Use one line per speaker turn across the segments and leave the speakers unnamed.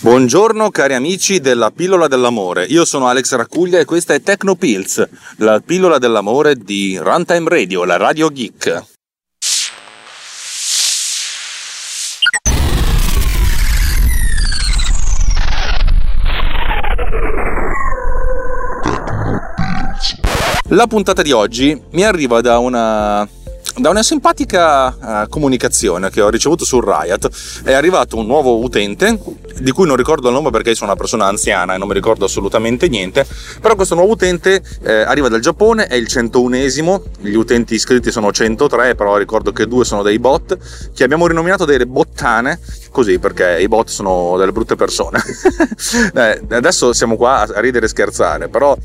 Buongiorno cari amici della pillola dell'amore, io sono Alex Raccuglia e questa è Tecnopills, la pillola dell'amore di Runtime Radio, la radio geek. La puntata di oggi mi arriva da una da una simpatica uh, comunicazione che ho ricevuto sul Riot è arrivato un nuovo utente di cui non ricordo il nome perché sono una persona anziana e non mi ricordo assolutamente niente però questo nuovo utente eh, arriva dal Giappone è il 101esimo gli utenti iscritti sono 103 però ricordo che due sono dei bot che abbiamo rinominato delle bottane così perché i bot sono delle brutte persone. Eh, adesso siamo qua a ridere e scherzare però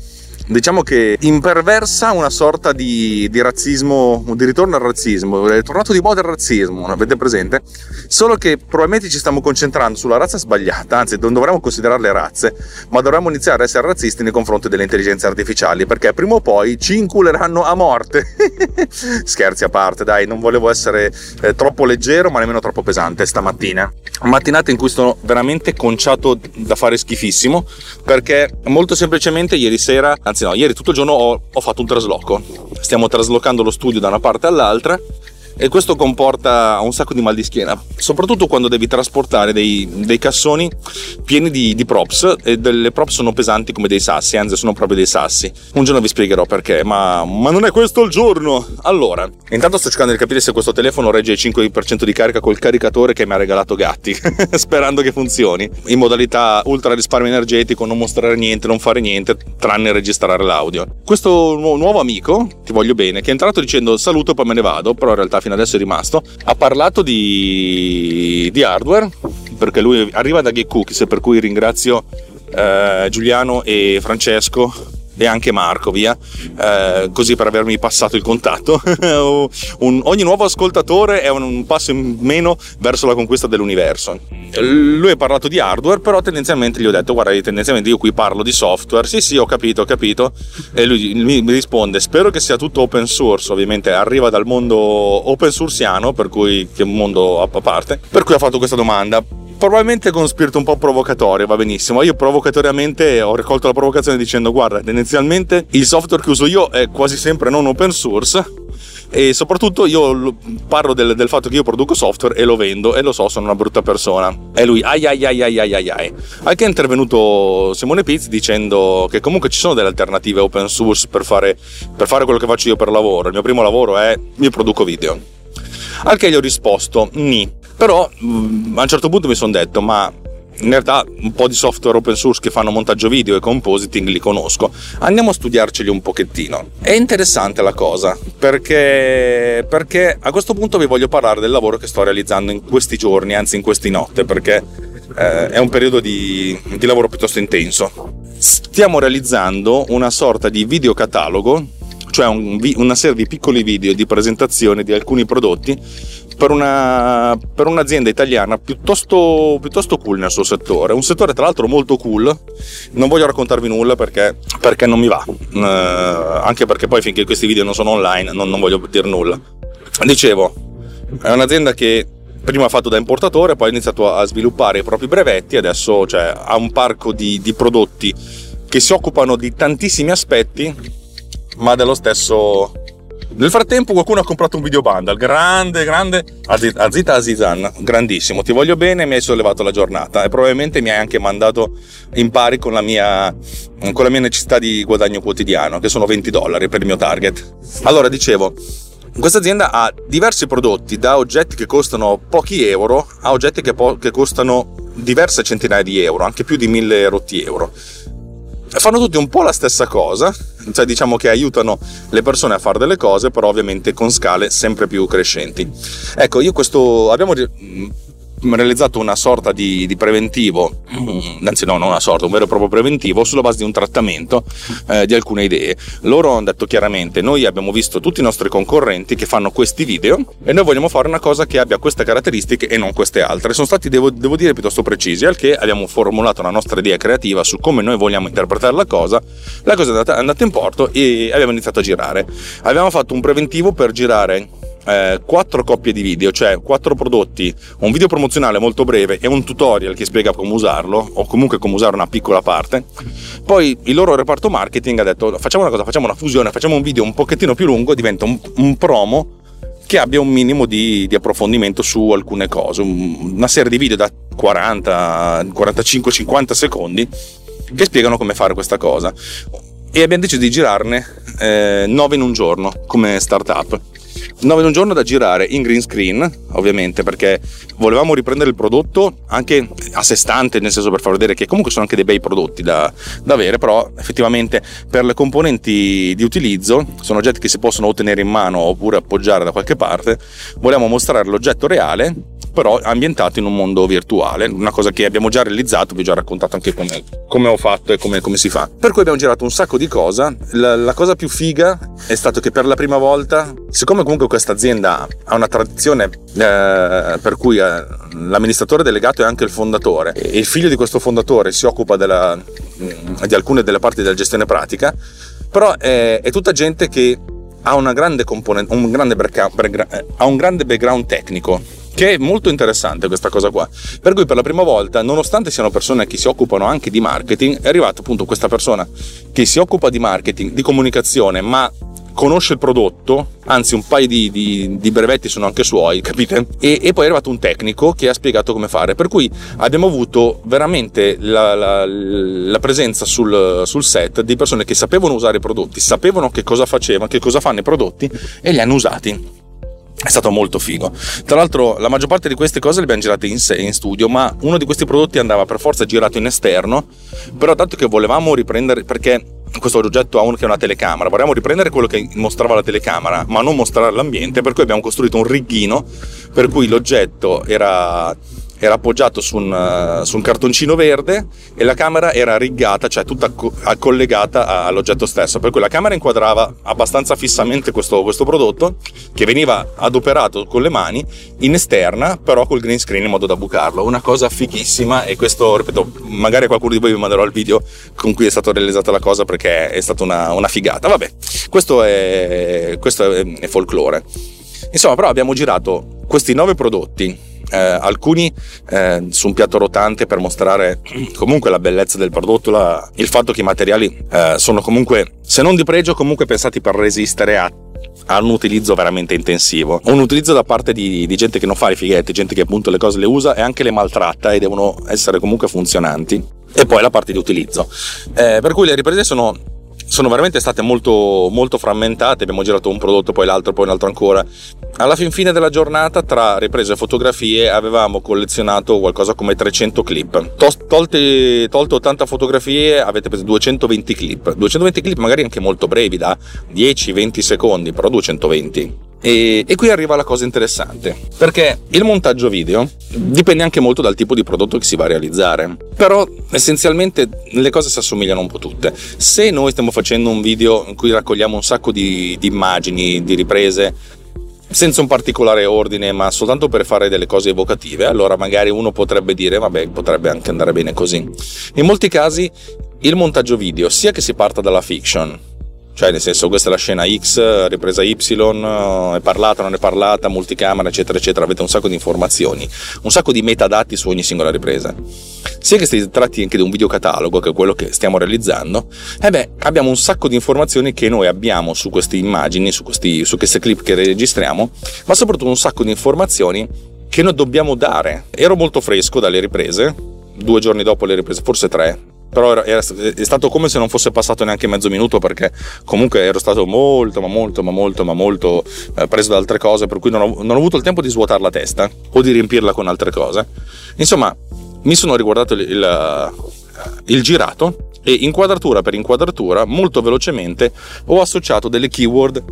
diciamo che imperversa una sorta di, di, razzismo, di ritorno al razzismo, è tornato di moda il razzismo, avete presente? Solo che probabilmente ci stiamo concentrando sulla razza sbagliata, anzi non dovremmo considerarle razze, ma dovremmo iniziare a essere razzisti nei confronti delle intelligenze artificiali, perché prima o poi ci inculeranno a morte. Scherzi a parte, dai, non volevo essere eh, troppo leggero, ma nemmeno troppo pesante stamattina. Mattinata in cui sono veramente conciato da fare schifissimo, perché molto semplicemente ieri sera, anzi anzi no, ieri tutto il giorno ho, ho fatto un trasloco. Stiamo traslocando lo studio da una parte all'altra e questo comporta un sacco di mal di schiena, soprattutto quando devi trasportare dei, dei cassoni pieni di, di, props e delle props sono pesanti come dei sassi, anzi sono proprio dei sassi. Un giorno vi spiegherò perché, ma, ma non è questo il giorno! Allora, intanto sto cercando di capire se questo telefono regge il 5% di carica col caricatore che mi ha regalato Gatti, sperando che funzioni, in modalità ultra risparmio energetico, non mostrare niente, non fare niente, tranne registrare l'audio. Questo nu- nuovo amico, ti voglio bene, che è entrato dicendo saluto e poi me ne vado, però in realtà fino adesso è rimasto, ha parlato di, di hardware, perché lui arriva da Geek Cookies, per cui ringrazio eh, Giuliano e Francesco e anche Marco, via, eh, così per avermi passato il contatto. un, ogni nuovo ascoltatore è un, passo in meno verso la conquista dell'universo. Lui ha parlato di hardware, però tendenzialmente gli ho detto, guarda, tendenzialmente io qui parlo di software. Sì, sì, ho capito, ho capito. E lui mi, mi risponde, spero che sia tutto open source, ovviamente arriva dal mondo open sourceano, per cui che mondo a parte, per cui ha fatto questa domanda probabilmente con spirito un po' provocatorio, va benissimo. Io provocatoriamente ho raccolto la provocazione dicendo guarda, tendenzialmente il software che uso io è quasi sempre non open source e soprattutto io parlo del, del, fatto che io produco software e lo vendo e lo so sono una brutta persona. E lui ai ai ai ai ai ai ai. Anche è intervenuto Simone Pizzi dicendo che comunque ci sono delle alternative open source per fare, per fare quello che faccio io per lavoro. Il mio primo lavoro è io produco video. Al che gli ho risposto ni però mm, a un certo punto mi sono detto, ma in realtà un po' di software open source che fanno montaggio video e compositing li conosco. Andiamo a studiarceli un pochettino. È interessante la cosa perché, perché a questo punto vi voglio parlare del lavoro che sto realizzando in questi giorni, anzi in queste notte, perché eh, è un periodo di, di lavoro piuttosto intenso. Stiamo realizzando una sorta di videocatalogo, cioè un, una serie di piccoli video di presentazione di alcuni prodotti per, una, per un'azienda italiana piuttosto, piuttosto, cool nel suo settore. Un settore tra l'altro molto cool. Non voglio raccontarvi nulla perché, perché non mi va. Eh, anche perché poi finché questi video non sono online non, non voglio dire nulla. Dicevo, è un'azienda che prima ha fatto da importatore, poi ha iniziato a sviluppare i propri brevetti, adesso cioè, ha un parco di, di prodotti che si occupano di tantissimi aspetti, ma dello stesso nel frattempo qualcuno ha comprato un video bundle, grande, grande, Azita Azizan, grandissimo, ti voglio bene, mi hai sollevato la giornata e probabilmente mi hai anche mandato in pari con la mia, con la mia necessità di guadagno quotidiano, che sono 20 dollari per il mio target. Allora, dicevo, questa azienda ha diversi prodotti, da oggetti che costano pochi euro a oggetti che, po- che costano diverse centinaia di euro, anche più di 1000 rotti euro fanno tutti un po' la stessa cosa, cioè diciamo che aiutano le persone a fare delle cose, però ovviamente con scale sempre più crescenti. Ecco, io questo abbiamo realizzato una sorta di, di, preventivo, mm, anzi no, non una sorta, un vero e proprio preventivo sulla base di un trattamento eh, di alcune idee. Loro hanno detto chiaramente, noi abbiamo visto tutti i nostri concorrenti che fanno questi video e noi vogliamo fare una cosa che abbia queste caratteristiche e non queste altre. Sono stati, devo, devo dire, piuttosto precisi, al che abbiamo formulato la nostra idea creativa su come noi vogliamo interpretare la cosa. La cosa è andata, è andata in porto e abbiamo iniziato a girare. Abbiamo fatto un preventivo per girare eh, quattro coppie di video, cioè quattro prodotti, un video promozionale molto breve e un tutorial che spiega come usarlo o comunque come usare una piccola parte. Poi il loro reparto marketing ha detto facciamo una cosa, facciamo una fusione, facciamo un video un pochettino più lungo, diventa un, un promo che abbia un minimo di, di, approfondimento su alcune cose, una serie di video da 40, 45, 50 secondi che spiegano come fare questa cosa. E abbiamo deciso di girarne eh, 9 in un giorno come startup. 9 in un giorno da girare in green screen, ovviamente, perché volevamo riprendere il prodotto anche a sé stante, nel senso per far vedere che comunque sono anche dei bei prodotti da, da avere, però effettivamente per le componenti di utilizzo, sono oggetti che si possono ottenere in mano oppure appoggiare da qualche parte, volevamo mostrare l'oggetto reale però ambientato in un mondo virtuale, una cosa che abbiamo già realizzato, vi ho già raccontato anche come, come ho fatto e come, come, si fa. Per cui abbiamo girato un sacco di cose, la, la, cosa più figa è stato che per la prima volta, siccome comunque questa azienda ha una tradizione eh, per cui eh, l'amministratore delegato è anche il fondatore e il figlio di questo fondatore si occupa della, mm, di alcune delle parti della gestione pratica, però è, è tutta gente che ha, una grande un grande eh, ha un grande background tecnico che è molto interessante questa cosa qua. Per cui per la prima volta, nonostante siano persone che si occupano anche di marketing, è arrivata appunto questa persona che si occupa di marketing, di comunicazione, ma conosce il prodotto, anzi un paio di, di, di brevetti sono anche suoi, capite? E, e, poi è arrivato un tecnico che ha spiegato come fare, per cui abbiamo avuto veramente la, la, la presenza sul, sul, set di persone che sapevano usare i prodotti, sapevano che cosa facevano, che cosa fanno i prodotti e li hanno usati è stato molto figo. Tra l'altro, la maggior parte di queste cose le abbiamo girate in, in, studio, ma uno di questi prodotti andava per forza girato in esterno. Però, tanto che volevamo riprendere, perché questo oggetto ha anche una telecamera, volevamo riprendere quello che mostrava la telecamera, ma non mostrare l'ambiente, per cui abbiamo costruito un righino per cui l'oggetto era era appoggiato su un, uh, su un, cartoncino verde e la camera era riggata, cioè tutta co- collegata all'oggetto stesso. Per cui la camera inquadrava abbastanza fissamente questo, questo, prodotto che veniva adoperato con le mani in esterna, però col green screen in modo da bucarlo. Una cosa fighissima e questo, ripeto, magari qualcuno di voi vi manderò il video con cui è stata realizzata la cosa perché è stata una, una figata. Vabbè, questo è, questo è, è folklore. Insomma, però abbiamo girato questi nove prodotti eh, alcuni eh, su un piatto rotante per mostrare comunque la bellezza del prodotto, la, il fatto che i materiali eh, sono comunque, se non di pregio, comunque pensati per resistere a a un utilizzo veramente intensivo. Un utilizzo da parte di, di, gente che non fa i fighetti, gente che appunto le cose le usa e anche le maltratta e devono essere comunque funzionanti. E poi la parte di utilizzo. Eh, per cui le riprese sono sono veramente state molto, molto frammentate, abbiamo girato un prodotto, poi l'altro, poi un altro ancora. Alla fin fine della giornata, tra riprese e fotografie, avevamo collezionato qualcosa come 300 clip. Tolte, tolte 80 fotografie, avete preso 220 clip. 220 clip magari anche molto brevi, da 10-20 secondi, però 220 e, e, qui arriva la cosa interessante, perché il montaggio video dipende anche molto dal tipo di prodotto che si va a realizzare, però essenzialmente le cose si assomigliano un po' tutte. Se noi stiamo facendo un video in cui raccogliamo un sacco di, di immagini, di riprese, senza un particolare ordine, ma soltanto per fare delle cose evocative, allora magari uno potrebbe dire, vabbè, potrebbe anche andare bene così. In molti casi il montaggio video, sia che si parta dalla fiction, cioè nel senso questa è la scena X, ripresa Y, è parlata, non è parlata, multicamera eccetera eccetera, avete un sacco di informazioni, un sacco di metadati su ogni singola ripresa. Sia che si tratti anche di un videocatalogo, che è quello che stiamo realizzando, eh beh, abbiamo un sacco di informazioni che noi abbiamo su queste immagini, su, questi, su queste clip che registriamo, ma soprattutto un sacco di informazioni che noi dobbiamo dare. Ero molto fresco dalle riprese, due giorni dopo le riprese, forse tre, però era, è stato come se non fosse passato neanche mezzo minuto perché comunque ero stato molto ma molto ma molto ma molto eh, preso da altre cose per cui non ho, non ho, avuto il tempo di svuotare la testa o di riempirla con altre cose. Insomma mi sono riguardato il, il, il girato e inquadratura per inquadratura molto velocemente ho associato delle keyword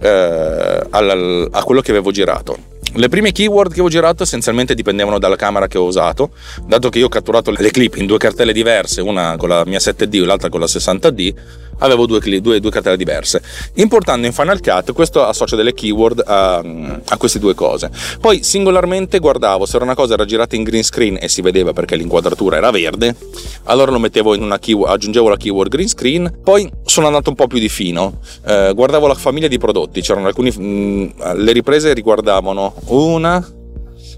eh, al, a quello che avevo girato Le prime keyword che ho girato essenzialmente dipendevano dalla camera che ho usato, dato che io ho catturato le clip in due cartelle diverse, una con la mia 7D e l'altra con la 60D, avevo due, due, due, cartelle diverse. Importando in Final Cut, questo associa delle keyword a, a, queste due cose. Poi singolarmente guardavo se era una cosa era girata in green screen e si vedeva perché l'inquadratura era verde, allora lo mettevo in una keyword, aggiungevo la keyword green screen. Poi sono andato un po' più di fino, eh, guardavo la famiglia di prodotti, c'erano alcuni, mh, mm, le riprese riguardavano una,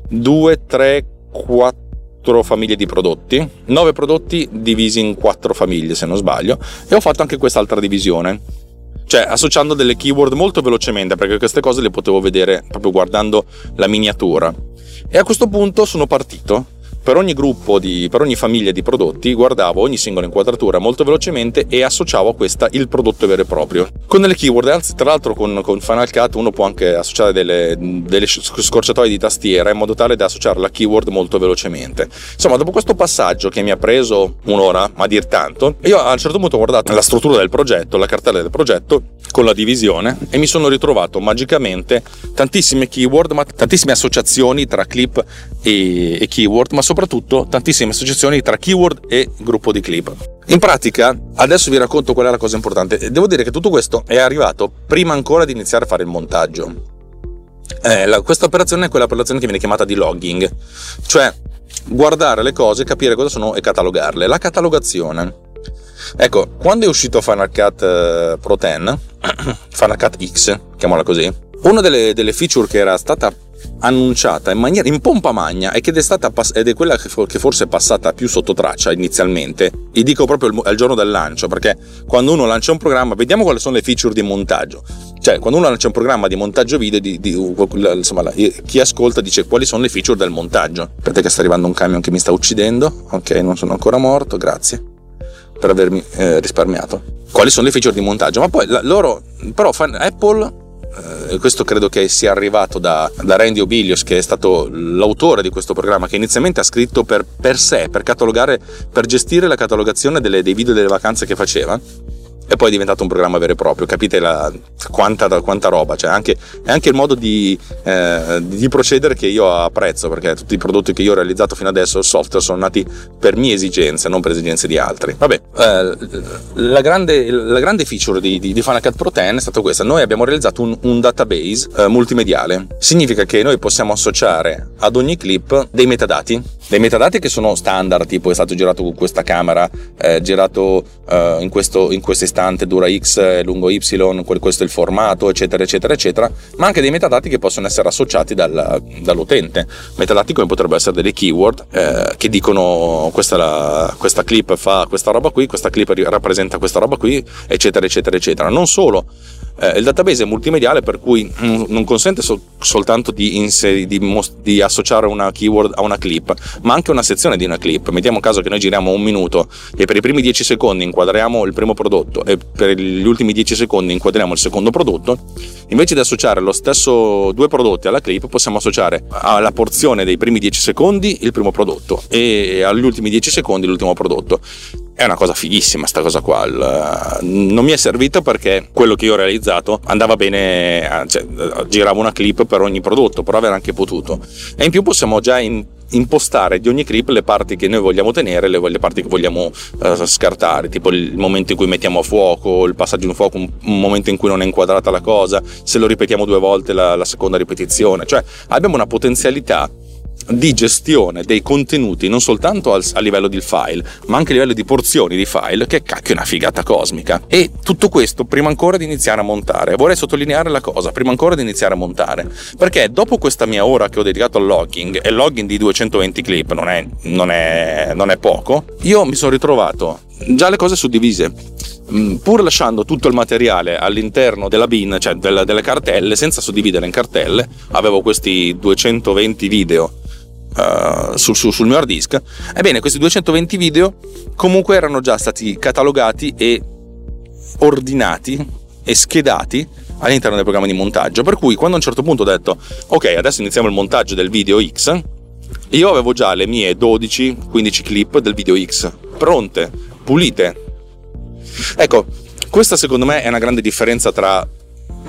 due, tre, quattro quattro famiglie di prodotti, 9 prodotti divisi in quattro famiglie se non sbaglio, e ho fatto anche quest'altra divisione. Cioè, associando delle keyword molto velocemente, perché queste cose le potevo vedere proprio guardando la miniatura. E a questo punto sono partito per ogni gruppo, di, per ogni famiglia di prodotti, guardavo ogni singola inquadratura molto velocemente e associavo a questa il prodotto vero e proprio. Con delle keyword, anzi, tra l'altro con, con Final Cut uno può anche associare delle, delle scorciatoie di tastiera in modo tale da associare la keyword molto velocemente. Insomma, dopo questo passaggio che mi ha preso un'ora, a dir tanto, io a un certo punto ho guardato la struttura del progetto, la cartella del progetto, con la divisione e mi sono ritrovato magicamente tantissime keyword, ma tantissime associazioni tra clip e, e keyword, ma soprattutto soprattutto tantissime associazioni tra keyword e gruppo di clip. In pratica, adesso vi racconto qual è la cosa importante. Devo dire che tutto questo è arrivato prima ancora di iniziare a fare il montaggio. Eh, la, questa operazione è quella operazione che viene chiamata di logging, cioè guardare le cose, capire cosa sono e catalogarle. La catalogazione. Ecco, quando è uscito Final Cut uh, Pro 10, Final Cut X, chiamiamola così, una delle, delle feature che era stata annunciata in maniera in pompa magna e che è stata ed è quella che forse è passata più sotto traccia inizialmente. E dico proprio al giorno del lancio perché quando uno lancia un programma vediamo quali sono le feature di montaggio. Cioè quando uno lancia un programma di montaggio video di, di, insomma, chi ascolta dice quali sono le feature del montaggio. Aspetta che sta arrivando un camion che mi sta uccidendo ok non sono ancora morto grazie per avermi eh, risparmiato. Quali sono le feature di montaggio? Ma poi la, loro però Apple eh, questo credo che sia arrivato da, da, Randy Obilios, che è stato l'autore di questo programma, che inizialmente ha scritto per, per sé, per catalogare, per gestire la catalogazione delle, dei video delle vacanze che faceva e poi è diventato un programma vero e proprio. Capite la, quanta, quanta, roba, cioè anche, è anche il modo di, eh, di, procedere che io apprezzo, perché tutti i prodotti che io ho realizzato fino adesso, il software, sono nati per mie esigenze, non per esigenze di altri. Vabbè, eh, la, grande, la, grande, feature di, di, di, Final Cut Pro 10 è stata questa: noi abbiamo realizzato un, un database eh, multimediale. Significa che noi possiamo associare ad ogni clip dei metadati dei metadati che sono standard, tipo è stato girato con questa camera, eh, girato eh, in, questo, in questo istante dura X, lungo Y, questo è il formato, eccetera, eccetera, eccetera, ma anche dei metadati che possono essere associati dal, dall'utente. Metadati come potrebbero essere delle keyword eh, che dicono questa, la, questa clip fa questa roba qui, questa clip rappresenta questa roba qui, eccetera, eccetera, eccetera. Non solo, eh, il database è multimediale per cui non consente so- soltanto di, inseri- di, mos- di, associare una keyword a una clip, ma anche una sezione di una clip. Mettiamo caso che noi giriamo un minuto e per i primi 10 secondi inquadriamo il primo prodotto e per gli ultimi 10 secondi inquadriamo il secondo prodotto, invece di associare lo stesso due prodotti alla clip, possiamo associare alla porzione dei primi 10 secondi il primo prodotto e agli ultimi 10 secondi l'ultimo prodotto è una cosa fighissima sta cosa qua. Non mi è servito perché quello che io ho realizzato andava bene, cioè, giravo una clip per ogni prodotto, però aver anche potuto. E in più possiamo già in, impostare di ogni clip le parti che noi vogliamo tenere, le, parti che vogliamo uh, scartare, tipo il momento in cui mettiamo a fuoco, il passaggio in fuoco, un, un, momento in cui non è inquadrata la cosa, se lo ripetiamo due volte la, la seconda ripetizione. Cioè abbiamo una potenzialità di gestione dei contenuti non soltanto al, a livello di file, ma anche a livello di porzioni di file, che cacchio è una figata cosmica. E tutto questo prima ancora di iniziare a montare. Vorrei sottolineare la cosa, prima ancora di iniziare a montare, perché dopo questa mia ora che ho dedicato al logging, e il logging di 220 clip non è, non è, non è poco, io mi sono ritrovato già le cose suddivise mm, pur lasciando tutto il materiale all'interno della bin, cioè delle, delle, cartelle, senza suddividere in cartelle, avevo questi 220 video uh, sul, sul, sul, mio hard disk. Ebbene, questi 220 video comunque erano già stati catalogati e ordinati e schedati all'interno del programma di montaggio. Per cui quando a un certo punto ho detto ok, adesso iniziamo il montaggio del video X, io avevo già le mie 12-15 clip del video X pronte, pulite. Ecco, questa secondo me è una grande differenza tra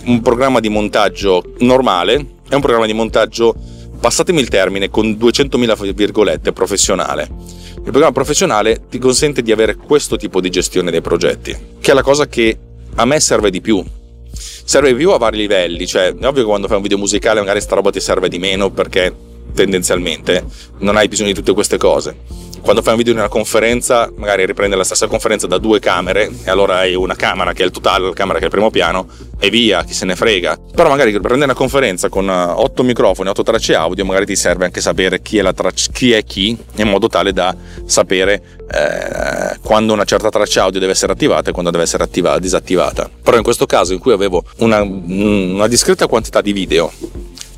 un programma di montaggio normale è un programma di montaggio, passatemi il termine, con 200.000 virgolette, professionale. Il programma professionale ti consente di avere questo tipo di gestione dei progetti, che è la cosa che a me serve di più. Serve più a vari livelli, cioè è ovvio che quando fai un video musicale magari sta roba ti serve di meno perché tendenzialmente non hai bisogno di tutte queste cose quando fai un video in una conferenza, magari riprende la stessa conferenza da due camere e allora hai una camera che è il totale, la camera che è il primo piano e via, chi se ne frega. Però magari prendere una conferenza con eh, otto microfoni, otto tracce audio, magari ti serve anche sapere chi è, traccia, chi, è chi, in modo tale da sapere eh, quando una certa traccia audio deve essere attivata e quando deve essere attivata, disattivata. Però in questo caso in cui avevo una, una discreta quantità di video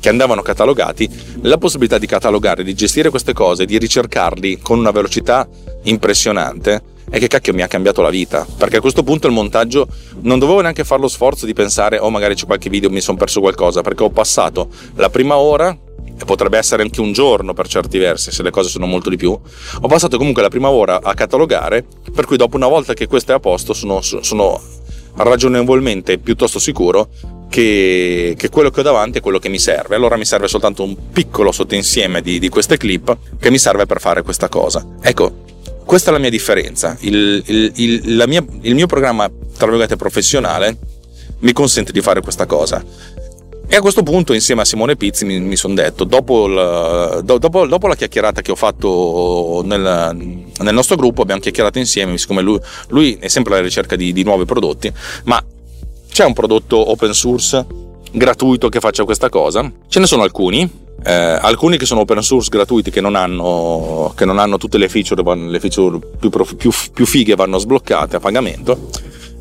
che andavano catalogati, la possibilità di catalogare, di gestire queste cose, di ricercarli con una velocità impressionante, è che cacchio mi ha cambiato la vita. Perché a questo punto il montaggio non dovevo neanche fare lo sforzo di pensare, oh magari c'è qualche video, mi sono perso qualcosa, perché ho passato la prima ora e potrebbe essere anche un giorno per certi versi, se le cose sono molto di più. Ho passato comunque la prima ora a catalogare, per cui dopo una volta che questo è a posto sono, sono ragionevolmente piuttosto sicuro che, che, quello che ho davanti è quello che mi serve. Allora mi serve soltanto un piccolo sottoinsieme di, di queste clip che mi serve per fare questa cosa. Ecco, questa è la mia differenza. Il, il, il, mia, il mio programma, tra virgolette, professionale mi consente di fare questa cosa. E a questo punto, insieme a Simone Pizzi, mi, mi sono detto, dopo, il, dopo, dopo, la chiacchierata che ho fatto nel, nel, nostro gruppo, abbiamo chiacchierato insieme, siccome lui, lui è sempre alla ricerca di, di nuovi prodotti, ma c'è un prodotto open source gratuito che faccia questa cosa? Ce ne sono alcuni, eh, alcuni che sono open source gratuiti che non hanno, che non hanno tutte le feature, le feature più, più, più, fighe vanno sbloccate a pagamento.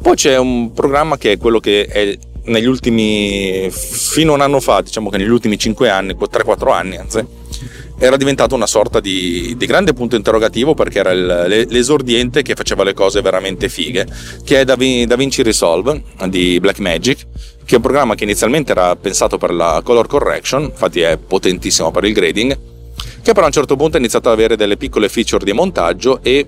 Poi c'è un programma che è quello che è negli ultimi, fino a un anno fa, diciamo che negli ultimi 5 anni, 3-4 anni anzi, era diventato una sorta di, di grande punto interrogativo perché era il, l'esordiente che faceva le cose veramente fighe, che è Da, Vinci Resolve di Blackmagic, che è un programma che inizialmente era pensato per la color correction, infatti è potentissimo per il grading, che però a un certo punto ha iniziato ad avere delle piccole feature di montaggio e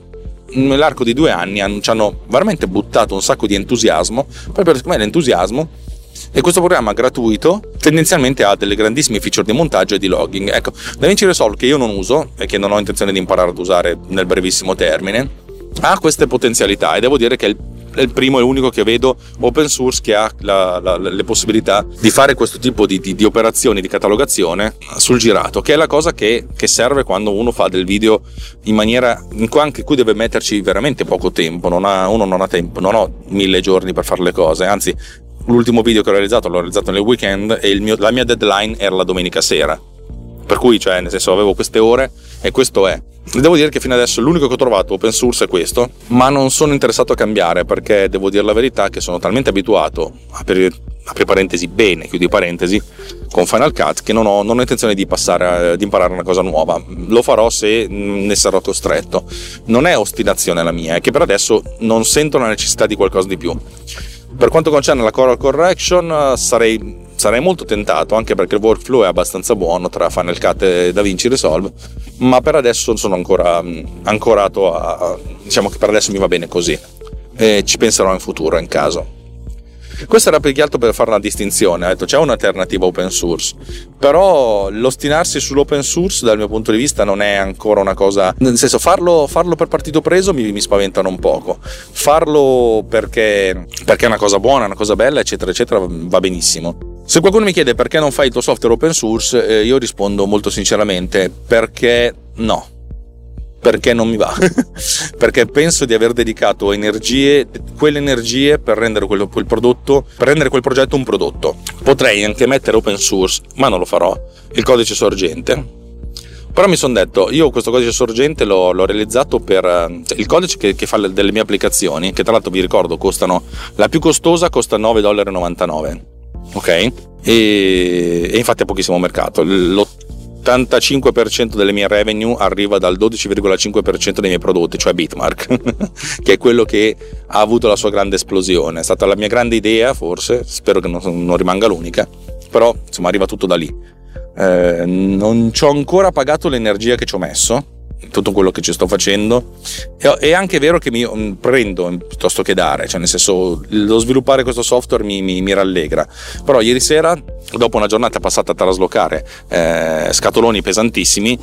nell'arco di due anni ci hanno veramente buttato un sacco di entusiasmo, proprio per l'entusiasmo e questo programma gratuito tendenzialmente ha delle grandissime feature di montaggio e di logging. Ecco, DaVinci Resolve che io non uso e che non ho intenzione di imparare ad usare nel brevissimo termine, ha queste potenzialità e devo dire che è il è il primo e unico che vedo open source che ha la, la, le possibilità di fare questo tipo di, di, di, operazioni di catalogazione sul girato, che è la cosa che, che, serve quando uno fa del video in maniera in cui anche qui deve metterci veramente poco tempo, non ha, uno non ha tempo, non ho mille giorni per fare le cose, anzi l'ultimo video che ho realizzato l'ho realizzato nel weekend e mio, la mia deadline era la domenica sera. Per cui, cioè, nel senso, avevo queste ore e questo è. Devo dire che fino adesso l'unico che ho trovato open source è questo, ma non sono interessato a cambiare perché devo dire la verità che sono talmente abituato, apri, parentesi bene, chiudi parentesi, con Final Cut che non ho, non ho intenzione di, passare, di imparare una cosa nuova. Lo farò se ne sarò costretto. Non è ostinazione la mia, è che per adesso non sento la necessità di qualcosa di più. Per quanto concerne la color correction, sarei, sarei, molto tentato, anche perché il workflow è abbastanza buono tra Final Cut e DaVinci Resolve, ma per adesso sono ancora ancorato a... diciamo che per adesso mi va bene così. E ci penserò in futuro in caso. Questo era più che altro per fare una distinzione, ho detto c'è un'alternativa open source, però l'ostinarsi sull'open source dal mio punto di vista non è ancora una cosa, nel senso farlo, farlo per partito preso mi, mi, spaventano un poco, farlo perché, perché è una cosa buona, una cosa bella, eccetera, eccetera, va benissimo. Se qualcuno mi chiede perché non fai il tuo software open source, eh, io rispondo molto sinceramente perché no perché non mi va. perché penso di aver dedicato energie, quelle energie per rendere quel, quel, prodotto, per rendere quel progetto un prodotto. Potrei anche mettere open source, ma non lo farò, il codice sorgente. Però mi sono detto, io questo codice sorgente l'ho, l'ho realizzato per cioè, il codice che, che, fa le, delle mie applicazioni, che tra l'altro vi ricordo costano, la più costosa costa 9,99$. Ok? E, e infatti ha pochissimo mercato. Lo, l'85% delle mie revenue arriva dal 12,5% dei miei prodotti, cioè Bitmark, che è quello che ha avuto la sua grande esplosione. È stata la mia grande idea, forse, spero che non, non rimanga l'unica, però insomma arriva tutto da lì. Eh, non ci ho ancora pagato l'energia che ci ho messo, tutto quello che ci sto facendo. È anche vero che mi mm, prendo piuttosto che dare, cioè nel senso lo sviluppare questo software mi, mi, mi rallegra. Però ieri sera, dopo una giornata passata a traslocare eh, scatoloni pesantissimi,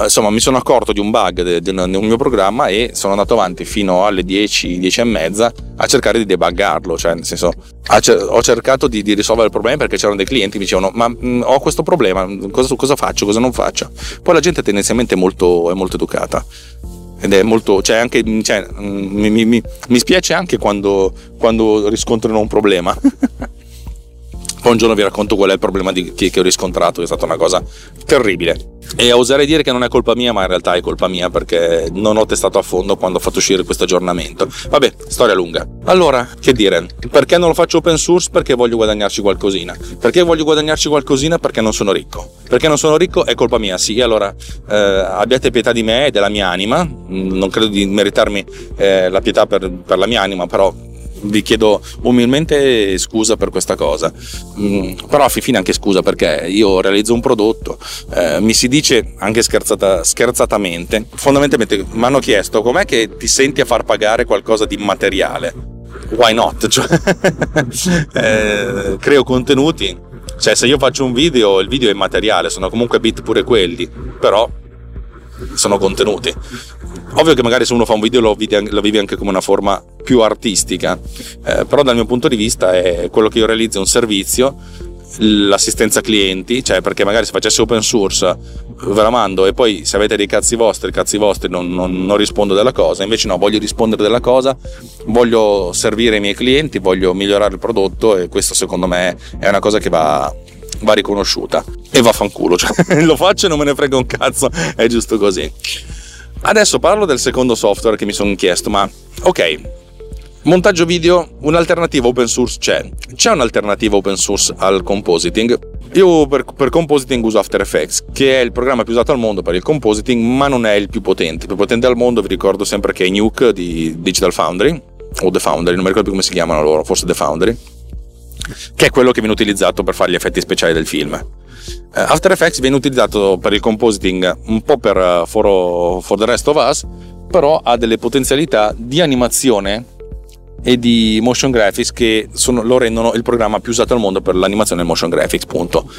insomma mi sono accorto di un bug di un mio programma e sono andato avanti fino alle 10, 10 e mezza a cercare di debuggarlo, cioè nel senso ho cercato di, di risolvere il problema perché c'erano dei clienti che mi dicevano ma mh, mm, ho questo problema, cosa, cosa, faccio, cosa non faccio? Poi la gente tendenzialmente è molto, è molto educata ed è molto, cioè anche, cioè, mm, mi, mi, mi, mi spiace anche quando, quando riscontrano un problema. Poi un giorno vi racconto qual è il problema di, che, che ho riscontrato, è stata una cosa terribile. E oserei dire che non è colpa mia, ma in realtà è colpa mia perché non ho testato a fondo quando ho fatto uscire questo aggiornamento. Vabbè, storia lunga. Allora, che dire? Perché non lo faccio open source? Perché voglio guadagnarci qualcosina. Perché voglio guadagnarci qualcosina? Perché non sono ricco. Perché non sono ricco è colpa mia, sì. Allora, eh, abbiate pietà di me e della mia anima. Non credo di meritarmi eh, la pietà per, per la mia anima, però vi chiedo umilmente scusa per questa cosa, mm, però a fine anche scusa perché io realizzo un prodotto, eh, mi si dice anche scherzata, scherzatamente, fondamentalmente mi hanno chiesto com'è che ti senti a far pagare qualcosa di immateriale? Why not? Cioè, eh, creo contenuti, cioè se io faccio un video, il video è immateriale, sono comunque bit pure quelli, però sono contenuti. Ovvio che magari se uno fa un video lo vive, anche come una forma più artistica, eh, però dal mio punto di vista è quello che io realizzo un servizio, l'assistenza clienti, cioè perché magari se facessi open source ve la mando e poi se avete dei cazzi vostri, cazzi vostri non, non, non rispondo della cosa, invece no, voglio rispondere della cosa, voglio servire i miei clienti, voglio migliorare il prodotto e questo secondo me è una cosa che va, va riconosciuta e vaffanculo, cioè lo faccio e non me ne frega un cazzo, è giusto così. Adesso parlo del secondo software che mi sono chiesto, ma ok, montaggio video, un'alternativa open source c'è. C'è un'alternativa open source al compositing. Io per, per, compositing uso After Effects, che è il programma più usato al mondo per il compositing, ma non è il più potente. Il più potente al mondo vi ricordo sempre che è Nuke di Digital Foundry, o The Foundry, non mi ricordo più come si chiamano loro, forse The Foundry, che è quello che viene utilizzato per fare gli effetti speciali del film. Eh, After Effects viene utilizzato per il compositing un po' per uh, for, for the rest of us, però ha delle potenzialità di animazione e di motion graphics che sono, lo rendono il programma più usato al mondo per l'animazione e motion graphics, punto.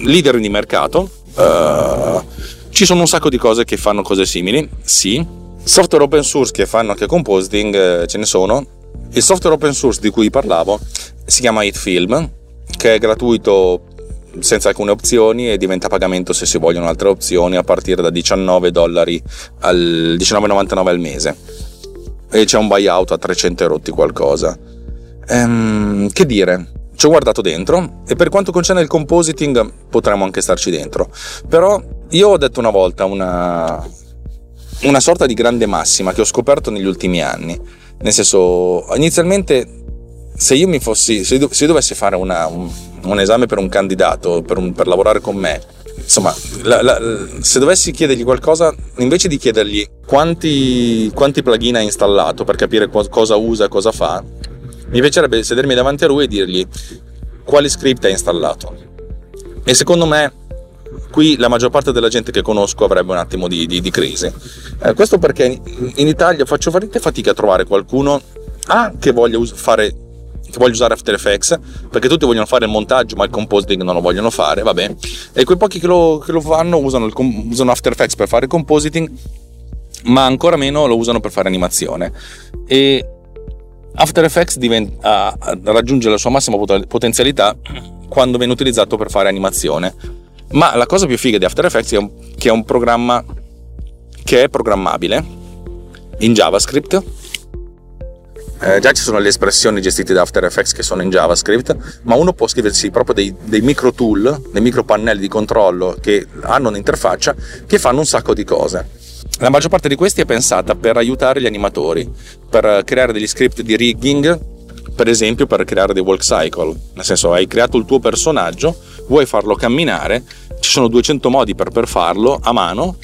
Leader di mercato, uh, ci sono un sacco di cose che fanno cose simili, sì. Software open source che fanno anche compositing, ce ne sono. Il software open source di cui parlavo si chiama HitFilm, che è gratuito senza alcune opzioni e diventa pagamento se si vogliono altre opzioni a partire da 19 dollari al 19,99 al mese. E c'è un buyout a 300 erotti qualcosa. Ehm, che dire? Ci ho guardato dentro e per quanto concerne il compositing potremmo anche starci dentro. Però io ho detto una volta una, una sorta di grande massima che ho scoperto negli ultimi anni nel senso inizialmente se io mi fossi se io dovessi fare una, un, un esame per un candidato, per, un, per lavorare con me, insomma, la, la, se dovessi chiedergli qualcosa, invece di chiedergli quanti, quanti plugin ha installato per capire cosa usa e cosa fa, mi piacerebbe sedermi davanti a lui e dirgli quali script ha installato. E secondo me qui la maggior parte della gente che conosco avrebbe un attimo di, di, di crisi. Eh, questo perché in Italia faccio veramente fatica a trovare qualcuno A che voglia fare che voglio usare After Effects perché tutti vogliono fare il montaggio ma il compositing non lo vogliono fare vabbè e quei pochi che lo, che lo fanno usano, il, usano After Effects per fare il compositing ma ancora meno lo usano per fare animazione. E After Effects diventa, raggiunge la sua massima potenzialità quando viene utilizzato per fare animazione ma la cosa più figa di After Effects è che è un programma che è programmabile in JavaScript eh, già ci sono le espressioni gestite da After Effects che sono in JavaScript, ma uno può scriversi proprio dei, dei micro tool, dei micro pannelli di controllo che hanno un'interfaccia che fanno un sacco di cose. La maggior parte di questi è pensata per aiutare gli animatori, per creare degli script di rigging, per esempio per creare dei walk cycle, nel senso hai creato il tuo personaggio, vuoi farlo camminare, ci sono 200 modi per, per farlo a mano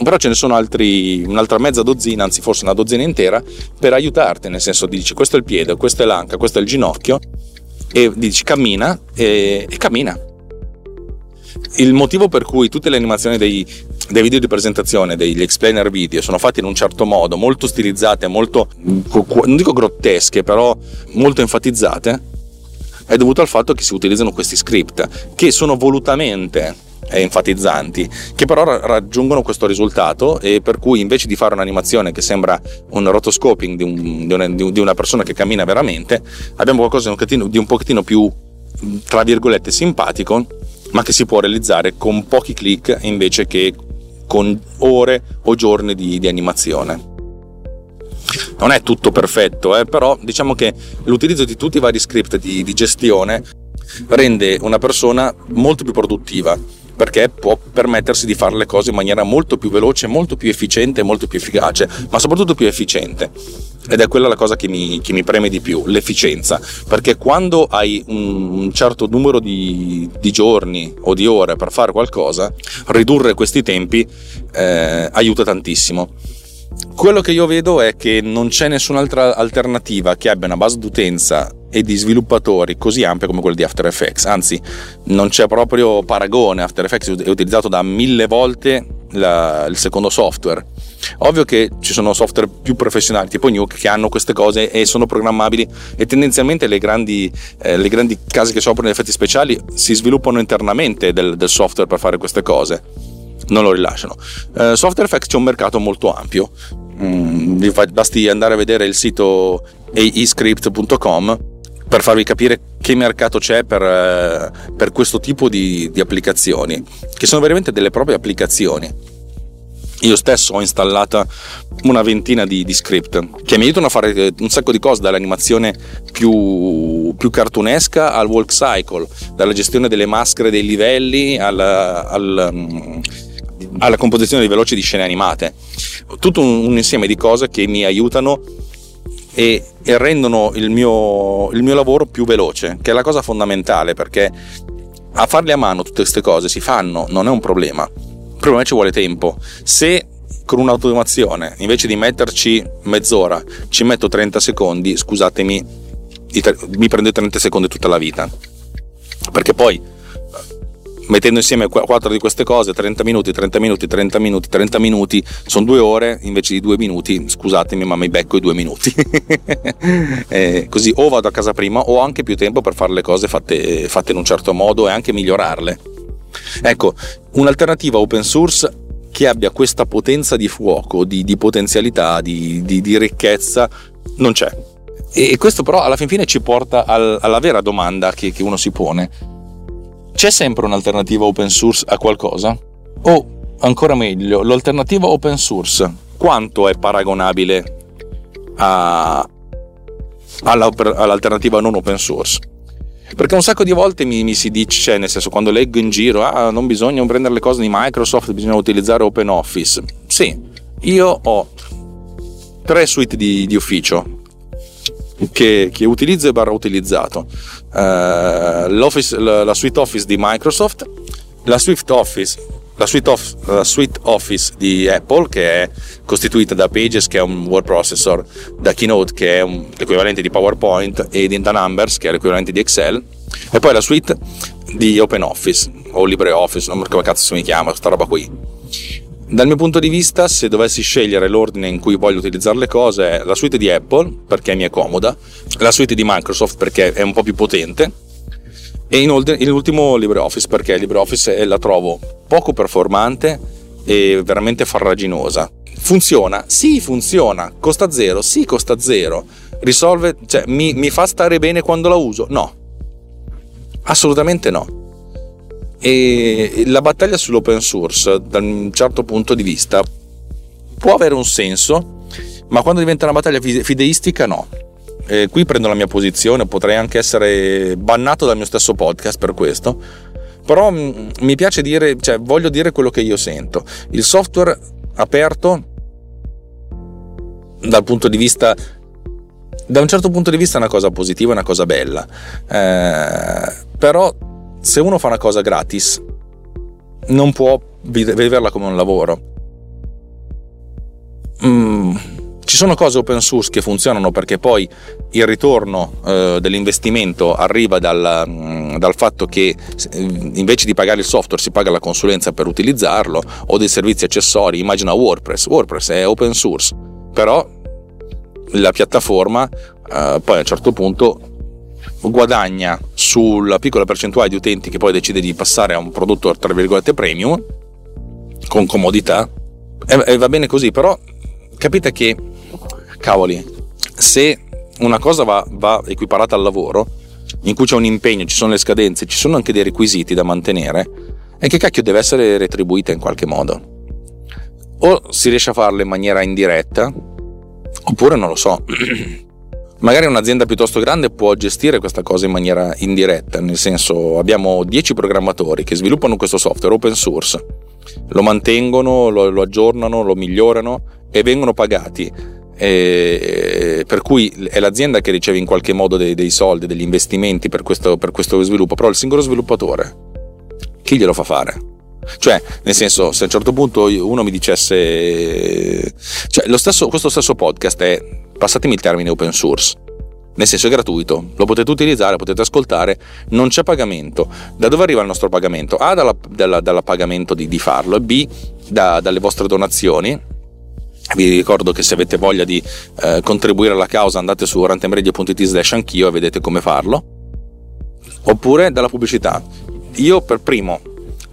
però ce ne sono altri, un'altra mezza dozzina, anzi forse una dozzina intera, per aiutarti, nel senso dici questo è il piede, questo è l'anca, questo è il ginocchio, e dici cammina e, e cammina. Il motivo per cui tutte le animazioni dei, dei video di presentazione, degli explainer video sono fatti in un certo modo, molto stilizzate, molto, non dico grottesche, però molto enfatizzate, è dovuto al fatto che si utilizzano questi script che sono volutamente enfatizzanti, che però raggiungono questo risultato e per cui invece di fare un'animazione che sembra un rotoscoping di, un, di una, persona che cammina veramente, abbiamo qualcosa di un, pochettino, di un pochettino più, tra virgolette, simpatico, ma che si può realizzare con pochi clic invece che con ore o giorni di, di animazione. Non è tutto perfetto, eh, però diciamo che l'utilizzo di tutti i vari script di, di gestione rende una persona molto più produttiva perché può permettersi di fare le cose in maniera molto più veloce, molto più efficiente, molto più efficace, ma soprattutto più efficiente. Ed è quella la cosa che mi, che mi preme di più, l'efficienza, perché quando hai un certo numero di, di giorni o di ore per fare qualcosa, ridurre questi tempi eh, aiuta tantissimo. Quello che io vedo è che non c'è nessun'altra alternativa che abbia una base d'utenza e di sviluppatori così ampia come quella di After Effects, anzi non c'è proprio paragone, After Effects è utilizzato da mille volte la, il secondo software. Ovvio che ci sono software più professionali tipo Nuke che hanno queste cose e sono programmabili. E tendenzialmente le grandi, eh, le grandi case che operano in effetti speciali si sviluppano internamente del, del software per fare queste cose. Non lo rilasciano. Uh, Software Effects c'è un mercato molto ampio, mm, basti andare a vedere il sito aescript.com per farvi capire che mercato c'è per, eh, per questo tipo di, di, applicazioni, che sono veramente delle proprie applicazioni. Io stesso ho installata una ventina di, di script che mi aiutano a fare eh, un sacco di cose, dall'animazione più, più cartunesca al walk cycle, dalla gestione delle maschere dei livelli al, al mm, alla composizione veloce di scene animate. Tutto un, un insieme di cose che mi aiutano e, e rendono il mio, il mio lavoro più veloce, che è la cosa fondamentale perché a farle a mano tutte queste cose si fanno, non è un problema. Il problema è che ci vuole tempo. Se con un'automazione invece di metterci mezz'ora ci metto 30 secondi, scusatemi, mi prende 30 secondi tutta la vita. Perché poi mettendo insieme quattro di queste cose, 30 minuti, 30 minuti, 30 minuti, 30 minuti, sono due ore invece di due minuti, scusatemi ma mi becco i due minuti. eh, così o vado a casa prima o ho anche più tempo per fare le cose fatte, fatte in un certo modo e anche migliorarle. Ecco, un'alternativa open source che abbia questa potenza di fuoco, di, di potenzialità, di, di, di, ricchezza, non c'è. E questo però alla fin fine ci porta al, alla vera domanda che, che uno si pone c'è sempre un'alternativa open source a qualcosa? O, ancora meglio, l'alternativa open source quanto è paragonabile a, all'alternativa non open source? Perché un sacco di volte mi, mi, si dice, cioè nel senso quando leggo in giro, ah, non bisogna prendere le cose di Microsoft, bisogna utilizzare OpenOffice. Sì, io ho tre suite di, di ufficio che, che utilizzo e barra utilizzato. Uh, la, suite Office di Microsoft, la Swift Office, la suite, of, la suite, Office di Apple che è costituita da Pages che è un word processor, da Keynote che è un, l'equivalente di PowerPoint e da Numbers che è l'equivalente di Excel. E poi la suite di OpenOffice o LibreOffice, non so come cazzo si chiama, questa roba qui dal mio punto di vista, se dovessi scegliere l'ordine in cui voglio utilizzare le cose, la suite di Apple perché mi è comoda, la suite di Microsoft perché è un po' più potente e inoltre l'ultimo LibreOffice perché LibreOffice la trovo poco performante e veramente farraginosa. Funziona? Sì, funziona. Costa zero? Sì, costa zero. Risolve, cioè, mi, mi fa stare bene quando la uso? No. Assolutamente no e la battaglia sull'open source, da un certo punto di vista, può avere un senso, ma quando diventa una battaglia fideistica, no. E qui prendo la mia posizione, potrei anche essere bannato dal mio stesso podcast per questo. Però mm, mi piace dire, cioè voglio dire quello che io sento. Il software aperto, dal punto di vista da un certo punto di vista è una cosa positiva, è una cosa bella. Eh, però se uno fa una cosa gratis, non può vederla come un lavoro. Mm, ci sono cose open source che funzionano perché poi il ritorno eh, dell'investimento arriva dal, mm, dal fatto che invece di pagare il software si paga la consulenza per utilizzarlo o dei servizi accessori, immagina WordPress, WordPress è open source, però la piattaforma eh, poi a un certo punto guadagna sulla piccola percentuale di utenti che poi decide di passare a un prodotto tra virgolette premium con comodità e, e va bene così però capite che cavoli se una cosa va, va equiparata al lavoro in cui c'è un impegno, ci sono le scadenze, ci sono anche dei requisiti da mantenere e che cacchio deve essere retribuita in qualche modo? O si riesce a farlo in maniera indiretta oppure non lo so Magari un'azienda piuttosto grande può gestire questa cosa in maniera indiretta, nel senso abbiamo 10 programmatori che sviluppano questo software open source, lo mantengono, lo, lo aggiornano, lo migliorano e vengono pagati. E, per cui è l'azienda che riceve in qualche modo dei, dei soldi, degli investimenti per questo, per questo sviluppo, però il singolo sviluppatore, chi glielo fa fare? Cioè, nel senso, se a un certo punto uno mi dicesse... Cioè, stesso, questo stesso podcast è, passatemi il termine open source, nel senso è gratuito, lo potete utilizzare, potete ascoltare, non c'è pagamento. Da dove arriva il nostro pagamento? A, dalla, dalla, dalla pagamento di, di, farlo, e B, da, dalle vostre donazioni. Vi ricordo che se avete voglia di eh, contribuire alla causa andate su rantemradio.it slash anch'io e vedete come farlo. Oppure dalla pubblicità. Io per primo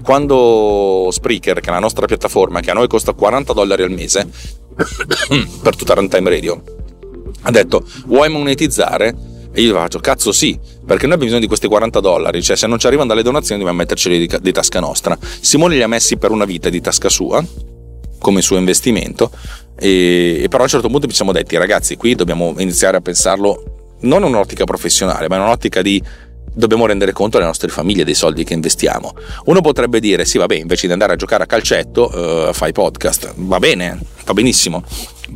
quando Spreaker, che è la nostra piattaforma, che a noi costa 40 dollari al mese per tutta Runtime Radio, ha detto vuoi monetizzare? E io faccio cazzo sì, perché noi abbiamo bisogno di questi 40 dollari, cioè se non ci arrivano dalle donazioni dobbiamo metterceli di, di tasca nostra. Simone li ha messi per una vita di tasca sua, come suo investimento, e, e però a un certo punto ci siamo detti ragazzi qui dobbiamo iniziare a pensarlo non in un'ottica professionale, ma in un'ottica di dobbiamo rendere conto alle nostre famiglie dei soldi che investiamo. Uno potrebbe dire: sì, vabbè, invece di andare a giocare a calcetto, uh, fai podcast. Va bene, va benissimo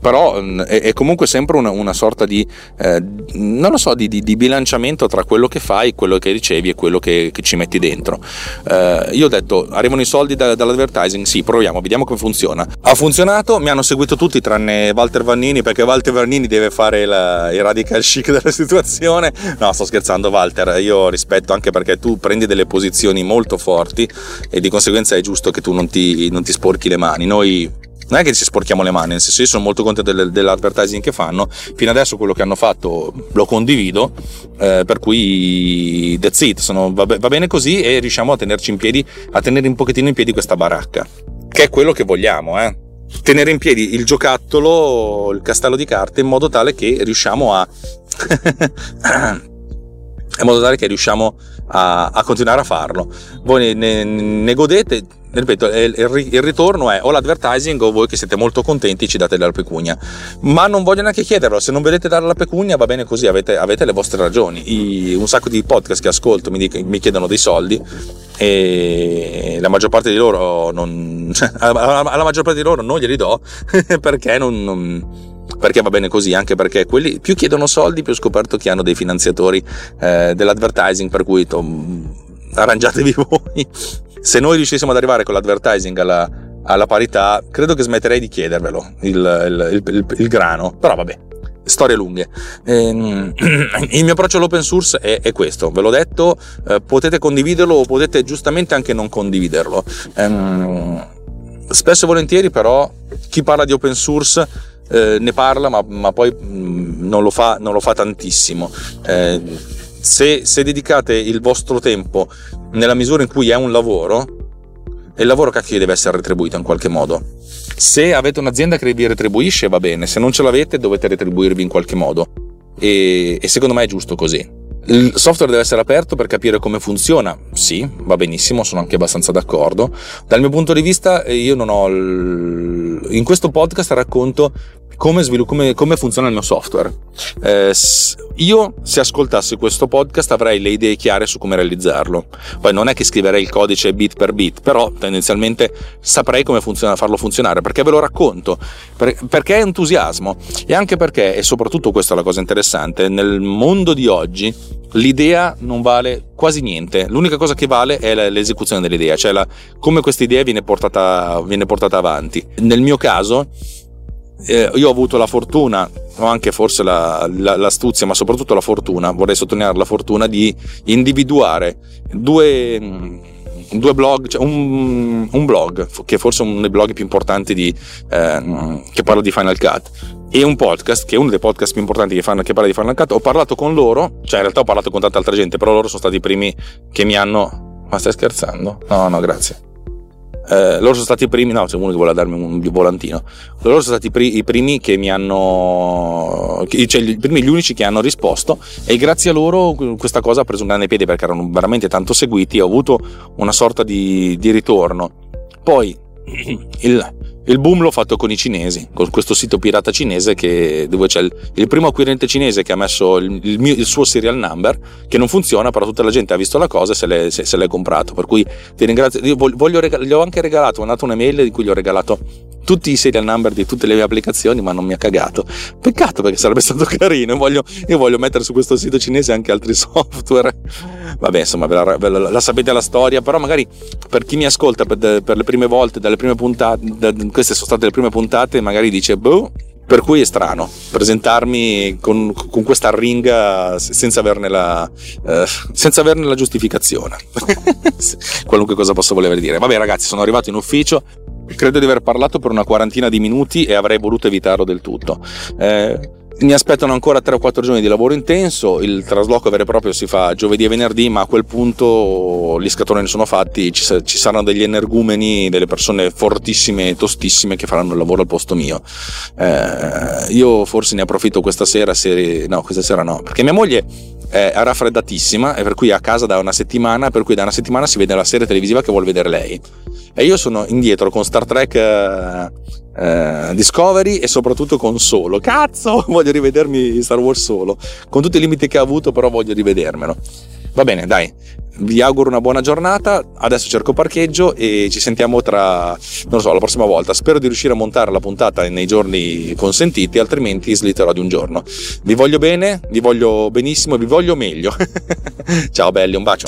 però mm, è, è comunque sempre una, una sorta di, eh, non lo so, di, di, di, bilanciamento tra quello che fai, quello che ricevi e quello che, che ci metti dentro. Eh, io ho detto, arrivano i soldi da, dall'advertising? Sì, proviamo, vediamo come funziona. Ha funzionato, mi hanno seguito tutti tranne Walter Vannini perché Walter Vannini deve fare la, il radical chic della situazione. No, sto scherzando Walter, io rispetto anche perché tu prendi delle posizioni molto forti e di conseguenza è giusto che tu non ti, non ti sporchi le mani. Noi non è che ci sporchiamo le mani, nel senso io sono molto contento del, dell'advertising che fanno, fino adesso quello che hanno fatto lo condivido, eh, per cui that's it, sono, va, va, bene così e riusciamo a tenerci in piedi, a tenere un pochettino in piedi questa baracca, che è quello che vogliamo, eh. Tenere in piedi il giocattolo, il castello di carte, in modo tale che riusciamo a... in modo tale che riusciamo a, a continuare a farlo. Voi ne, ne, godete, ripeto, il ritorno è o l'advertising o voi che siete molto contenti ci date della pecunia. Ma non voglio neanche chiederlo, se non vedete dare la pecunia va bene così, avete, avete le vostre ragioni. I, un sacco di podcast che ascolto mi, dic, mi, chiedono dei soldi e la maggior parte di loro non, cioè, alla maggior parte di loro non glieli do perché non, non perché va bene così, anche perché quelli più chiedono soldi, più ho scoperto che hanno dei finanziatori eh, dell'advertising, per cui to, arrangiatevi voi se noi riuscissimo ad arrivare con l'advertising alla, alla parità, credo che smetterei di chiedervelo il, il, il, il grano. Però vabbè, storie lunghe. Ehm, il mio approccio all'open source è, è questo, ve l'ho detto, eh, potete condividerlo o potete giustamente anche non condividerlo. Ehm, spesso e volentieri però chi parla di open source eh, ne parla ma, ma poi mm, non, lo fa, non, lo fa, tantissimo. Eh, se, se dedicate il vostro tempo nella misura in cui è un lavoro, il lavoro cacchio deve essere retribuito in qualche modo. Se avete un'azienda che vi retribuisce va bene, se non ce l'avete dovete retribuirvi in qualche modo. E, e secondo me è giusto così. Il software deve essere aperto per capire come funziona. Sì, va benissimo, sono anche abbastanza d'accordo. Dal mio punto di vista, io non ho. Il... In questo podcast racconto come, svilupp- come, come funziona il mio software. Eh, io, se ascoltassi questo podcast, avrei le idee chiare su come realizzarlo. Poi non è che scriverei il codice bit per bit, però tendenzialmente saprei come funziona, farlo funzionare, perché ve lo racconto, per, perché è entusiasmo e anche perché, e soprattutto questa è la cosa interessante, nel mondo di oggi l'idea non vale quasi niente, l'unica cosa che vale è l'esecuzione dell'idea, cioè la, come questa idea viene portata, viene portata avanti. Nel mio caso eh, io ho avuto la fortuna, o anche forse la, la, l'astuzia, ma soprattutto la fortuna, vorrei sottolineare la fortuna di individuare due due blog, cioè un, un, blog che è forse uno dei blog più importanti di, eh, che parla di Final Cut e un podcast che è uno dei podcast più importanti che, fanno, che parla di Final Cut ho parlato con loro cioè in realtà ho parlato con tanta altra gente però loro sono stati i primi che mi hanno ma stai scherzando? no no grazie eh, loro sono stati i primi, no, c'è uno che vuole darmi un volantino. Loro sono stati i, pri- i primi che mi hanno, cioè i primi, gli unici che hanno risposto, e grazie a loro questa cosa ha preso un grande piede perché erano veramente tanto seguiti. Ho avuto una sorta di, di ritorno. Poi il, il boom l'ho fatto con i cinesi, con questo sito pirata cinese che, dove c'è il, il primo acquirente cinese che ha messo il, il, mio, il, suo serial number, che non funziona, però tutta la gente ha visto la cosa e se l'è, se, se l'è comprato. Per cui ti ringrazio. Io voglio, regal- gli ho anche regalato, ho mandato un'email in cui gli ho regalato tutti i serial number di tutte le mie applicazioni, ma non mi ha cagato. Peccato perché sarebbe stato carino. Voglio, io voglio mettere su questo sito cinese anche altri software. Vabbè, insomma, ve la, ve la, la sapete la storia, però magari per chi mi ascolta per, per le prime volte, dalle prime puntate, da, queste sono state le prime puntate, magari dice, boh, per cui è strano presentarmi con, con questa arringa senza averne la, eh, senza averne la giustificazione. Qualunque cosa possa voler dire. Vabbè ragazzi, sono arrivato in ufficio, credo di aver parlato per una quarantina di minuti e avrei voluto evitarlo del tutto. Eh, mi aspettano ancora 3 o 4 giorni di lavoro intenso, il trasloco vero e proprio si fa giovedì e venerdì, ma a quel punto gli scatoloni sono fatti, ci, ci saranno degli energumeni, delle persone fortissime e tostissime che faranno il lavoro al posto mio. Eh, io forse ne approfitto questa sera, se, no, questa sera no, perché mia moglie è raffreddatissima e per cui è a casa da una settimana, per cui da una settimana si vede la serie televisiva che vuole vedere lei. E io sono indietro con Star Trek eh, Discovery e soprattutto con Solo. Cazzo, voglio rivedermi Star Wars Solo. Con tutti i limiti che ha avuto, però voglio rivedermelo. Va bene, dai. Vi auguro una buona giornata. Adesso cerco parcheggio e ci sentiamo tra, non lo so, la prossima volta. Spero di riuscire a montare la puntata nei giorni consentiti, altrimenti slitterò di un giorno. Vi voglio bene, vi voglio benissimo, vi voglio meglio. Ciao belli, un bacio.